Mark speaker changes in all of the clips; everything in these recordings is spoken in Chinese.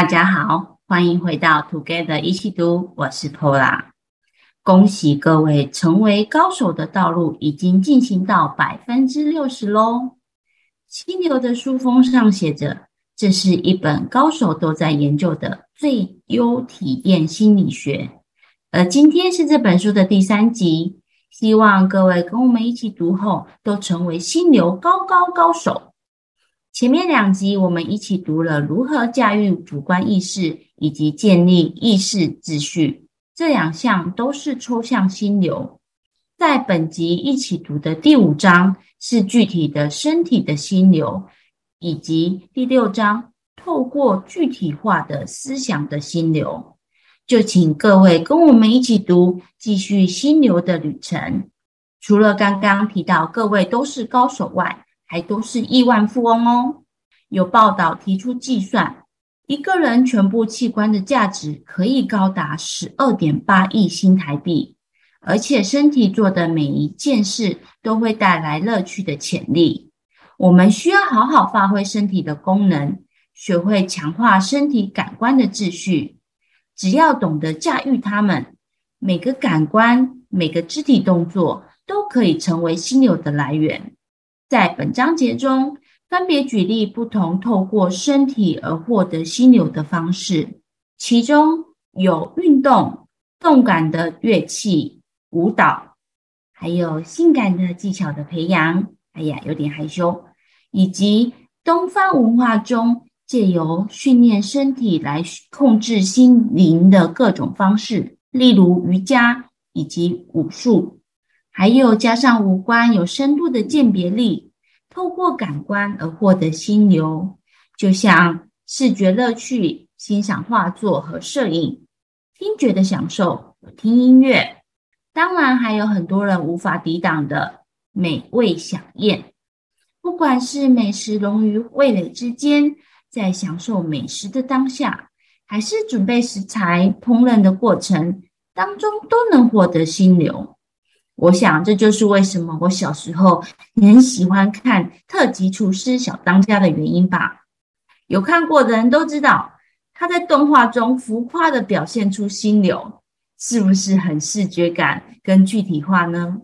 Speaker 1: 大家好，欢迎回到 Together 一起读，我是 Paula。恭喜各位成为高手的道路已经进行到百分之六十喽。心流的书封上写着，这是一本高手都在研究的最优体验心理学。而今天是这本书的第三集，希望各位跟我们一起读后，都成为心流高高高手。前面两集我们一起读了如何驾驭主观意识以及建立意识秩序，这两项都是抽象心流。在本集一起读的第五章是具体的身体的心流，以及第六章透过具体化的思想的心流。就请各位跟我们一起读，继续心流的旅程。除了刚刚提到各位都是高手外，还都是亿万富翁哦！有报道提出计算，一个人全部器官的价值可以高达十二点八亿新台币，而且身体做的每一件事都会带来乐趣的潜力。我们需要好好发挥身体的功能，学会强化身体感官的秩序。只要懂得驾驭它们，每个感官、每个肢体动作都可以成为心流的来源。在本章节中，分别举例不同透过身体而获得心流的方式，其中有运动、动感的乐器、舞蹈，还有性感的技巧的培养。哎呀，有点害羞。以及东方文化中借由训练身体来控制心灵的各种方式，例如瑜伽以及武术。还有加上五官有深度的鉴别力，透过感官而获得心流，就像视觉乐趣、欣赏画作和摄影；听觉的享受，听音乐。当然，还有很多人无法抵挡的美味享宴。不管是美食融于味蕾之间，在享受美食的当下，还是准备食材、烹饪的过程当中，都能获得心流。我想，这就是为什么我小时候很喜欢看特级厨师小当家的原因吧。有看过的人都知道，他在动画中浮夸的表现出心流，是不是很视觉感跟具体化呢？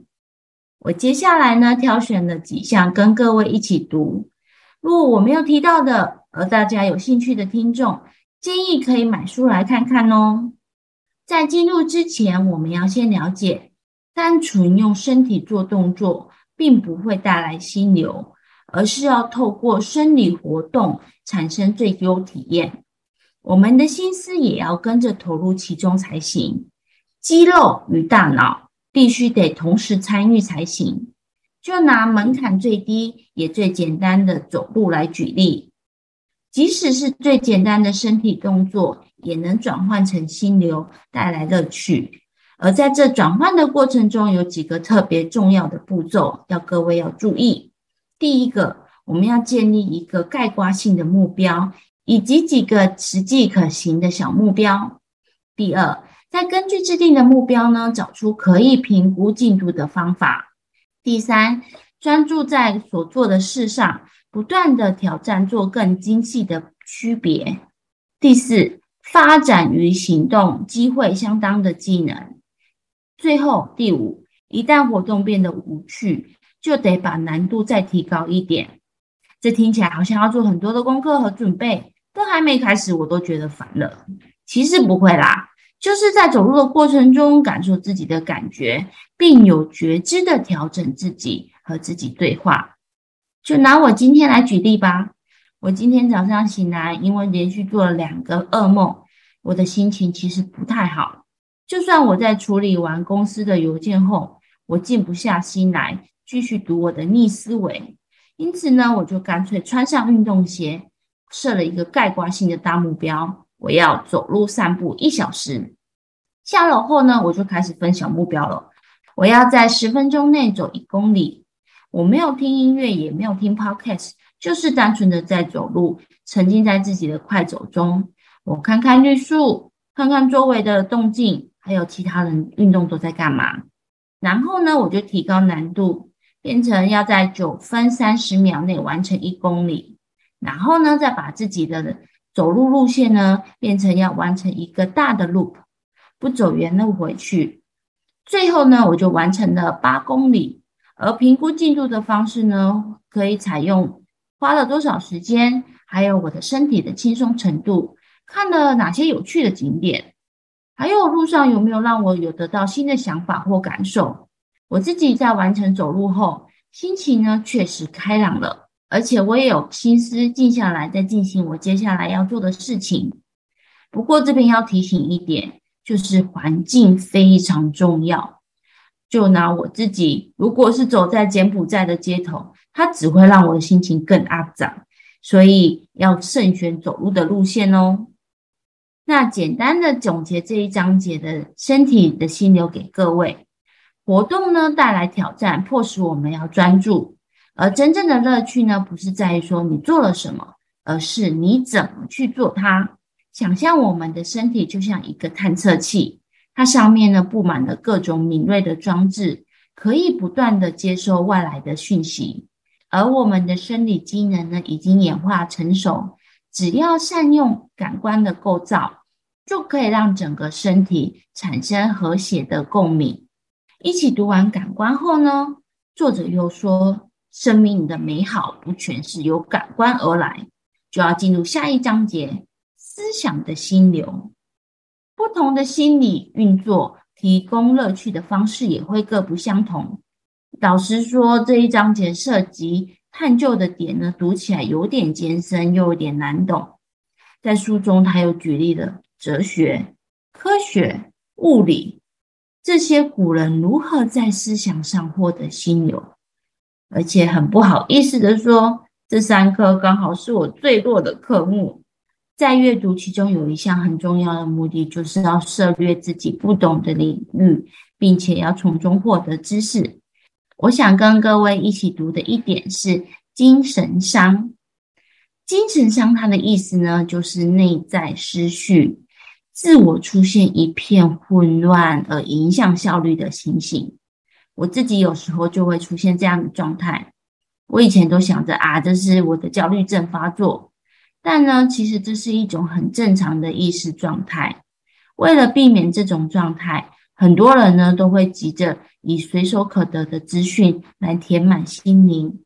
Speaker 1: 我接下来呢，挑选了几项跟各位一起读。如果我没有提到的，而大家有兴趣的听众，建议可以买书来看看哦。在进入之前，我们要先了解。单纯用身体做动作，并不会带来心流，而是要透过生理活动产生最优体验。我们的心思也要跟着投入其中才行，肌肉与大脑必须得同时参与才行。就拿门槛最低也最简单的走路来举例，即使是最简单的身体动作，也能转换成心流，带来乐趣。而在这转换的过程中，有几个特别重要的步骤，要各位要注意。第一个，我们要建立一个概括性的目标，以及几个实际可行的小目标。第二，再根据制定的目标呢，找出可以评估进度的方法。第三，专注在所做的事上，不断的挑战，做更精细的区别。第四，发展与行动机会相当的技能。最后，第五，一旦活动变得无趣，就得把难度再提高一点。这听起来好像要做很多的功课和准备，都还没开始，我都觉得烦了。其实不会啦，就是在走路的过程中，感受自己的感觉，并有觉知的调整自己和自己对话。就拿我今天来举例吧。我今天早上醒来，因为连续做了两个噩梦，我的心情其实不太好。就算我在处理完公司的邮件后，我静不下心来继续读我的逆思维，因此呢，我就干脆穿上运动鞋，设了一个概括性的大目标，我要走路散步一小时。下楼后呢，我就开始分小目标了，我要在十分钟内走一公里。我没有听音乐，也没有听 podcast，就是单纯的在走路，沉浸在自己的快走中。我看看绿树，看看周围的动静。还有其他人运动都在干嘛？然后呢，我就提高难度，变成要在九分三十秒内完成一公里。然后呢，再把自己的走路路线呢变成要完成一个大的 loop，不走原路回去。最后呢，我就完成了八公里。而评估进度的方式呢，可以采用花了多少时间，还有我的身体的轻松程度，看了哪些有趣的景点，还有路上有没有让我有得到新的想法或感受。我自己在完成走路后，心情呢确实开朗了，而且我也有心思静下来，再进行我接下来要做的事情。不过这边要提醒一点，就是环境非常重要。就拿我自己，如果是走在柬埔寨的街头，它只会让我的心情更阿杂，所以要慎选走路的路线哦。那简单的总结这一章节的身体的心流给各位，活动呢带来挑战，迫使我们要专注，而真正的乐趣呢，不是在于说你做了什么，而是你怎么去做它。想象我们的身体就像一个探测器。它上面呢布满了各种敏锐的装置，可以不断的接收外来的讯息。而我们的生理机能呢已经演化成熟，只要善用感官的构造，就可以让整个身体产生和谐的共鸣。一起读完感官后呢，作者又说，生命的美好不全是由感官而来，就要进入下一章节，思想的心流。不同的心理运作提供乐趣的方式也会各不相同。老实说，这一章节涉及探究的点呢，读起来有点艰深，又有点难懂。在书中，他又举例了哲学、科学、物理这些古人如何在思想上获得心流，而且很不好意思的说，这三科刚好是我最弱的科目。在阅读其中有一项很重要的目的，就是要涉略自己不懂的领域，并且要从中获得知识。我想跟各位一起读的一点是精神伤。精神伤它的意思呢，就是内在失序，自我出现一片混乱而影响效率的情形。我自己有时候就会出现这样的状态。我以前都想着啊，这是我的焦虑症发作。但呢，其实这是一种很正常的意识状态。为了避免这种状态，很多人呢都会急着以随手可得的资讯来填满心灵。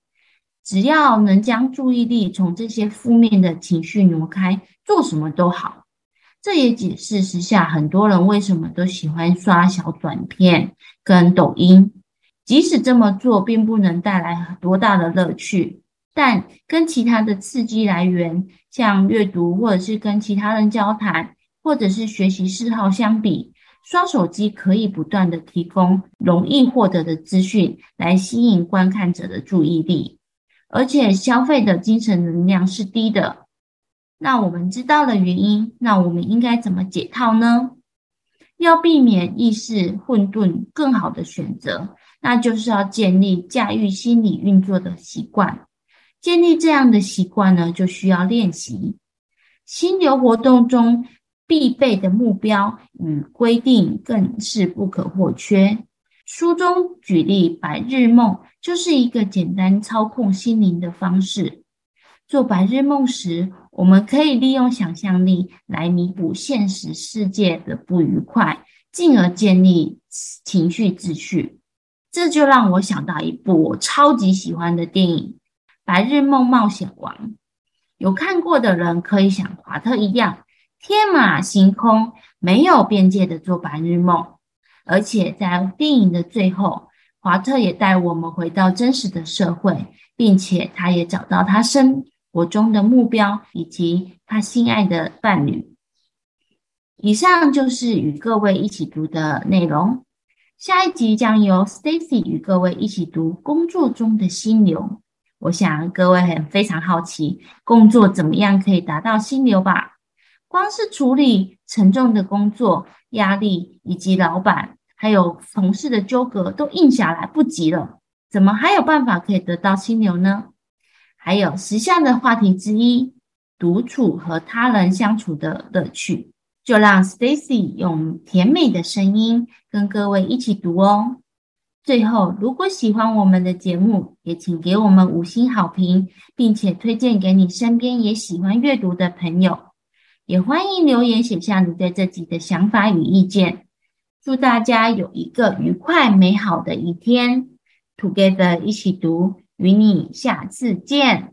Speaker 1: 只要能将注意力从这些负面的情绪挪开，做什么都好。这也解释时下很多人为什么都喜欢刷小短片跟抖音，即使这么做并不能带来多大的乐趣。但跟其他的刺激来源，像阅读或者是跟其他人交谈，或者是学习嗜好相比，刷手机可以不断的提供容易获得的资讯，来吸引观看者的注意力，而且消费的精神能量是低的。那我们知道了原因，那我们应该怎么解套呢？要避免意识混沌，更好的选择，那就是要建立驾驭心理运作的习惯。建立这样的习惯呢，就需要练习。心流活动中必备的目标与规定更是不可或缺。书中举例，白日梦就是一个简单操控心灵的方式。做白日梦时，我们可以利用想象力来弥补现实世界的不愉快，进而建立情绪秩序。这就让我想到一部我超级喜欢的电影。白日梦冒险王，有看过的人可以像华特一样天马行空、没有边界的做白日梦，而且在电影的最后，华特也带我们回到真实的社会，并且他也找到他生活中的目标以及他心爱的伴侣。以上就是与各位一起读的内容，下一集将由 Stacy 与各位一起读工作中的心流。我想各位很非常好奇，工作怎么样可以达到心流吧？光是处理沉重的工作压力，以及老板还有同事的纠葛都硬下来不及了，怎么还有办法可以得到心流呢？还有时下的话题之一，独处和他人相处的乐趣，就让 Stacy 用甜美的声音跟各位一起读哦。最后，如果喜欢我们的节目，也请给我们五星好评，并且推荐给你身边也喜欢阅读的朋友。也欢迎留言写下你对这集的想法与意见。祝大家有一个愉快美好的一天！Together 一起读，与你下次见。